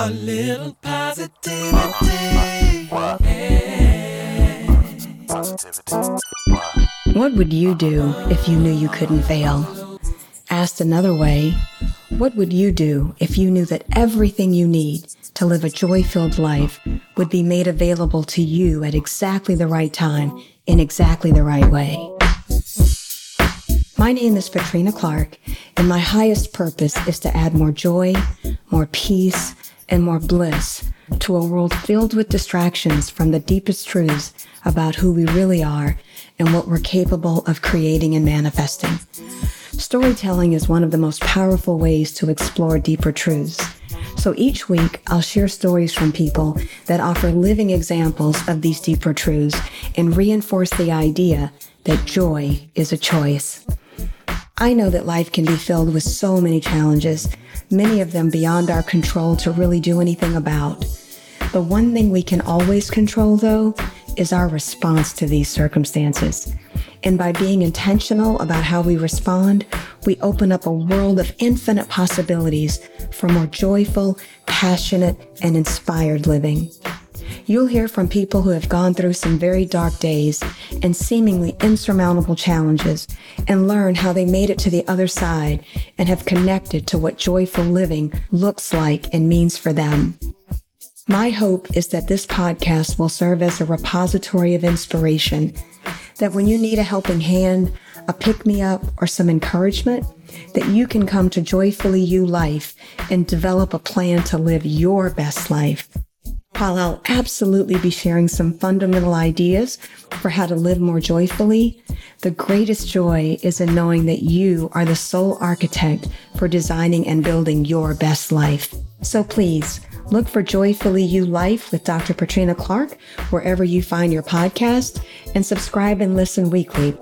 A little positivity. What would you do if you knew you couldn't fail? Asked another way, what would you do if you knew that everything you need to live a joy filled life would be made available to you at exactly the right time in exactly the right way? My name is Katrina Clark, and my highest purpose is to add more joy, more peace, and more bliss to a world filled with distractions from the deepest truths about who we really are and what we're capable of creating and manifesting. Storytelling is one of the most powerful ways to explore deeper truths. So each week, I'll share stories from people that offer living examples of these deeper truths and reinforce the idea that joy is a choice. I know that life can be filled with so many challenges, many of them beyond our control to really do anything about. The one thing we can always control, though, is our response to these circumstances. And by being intentional about how we respond, we open up a world of infinite possibilities for more joyful, passionate, and inspired living. You'll hear from people who have gone through some very dark days and seemingly insurmountable challenges and learn how they made it to the other side and have connected to what joyful living looks like and means for them. My hope is that this podcast will serve as a repository of inspiration, that when you need a helping hand, a pick me up, or some encouragement, that you can come to Joyfully You Life and develop a plan to live your best life. While I'll absolutely be sharing some fundamental ideas for how to live more joyfully, the greatest joy is in knowing that you are the sole architect for designing and building your best life. So please, Look for Joyfully You Life with Dr. Katrina Clark wherever you find your podcast and subscribe and listen weekly.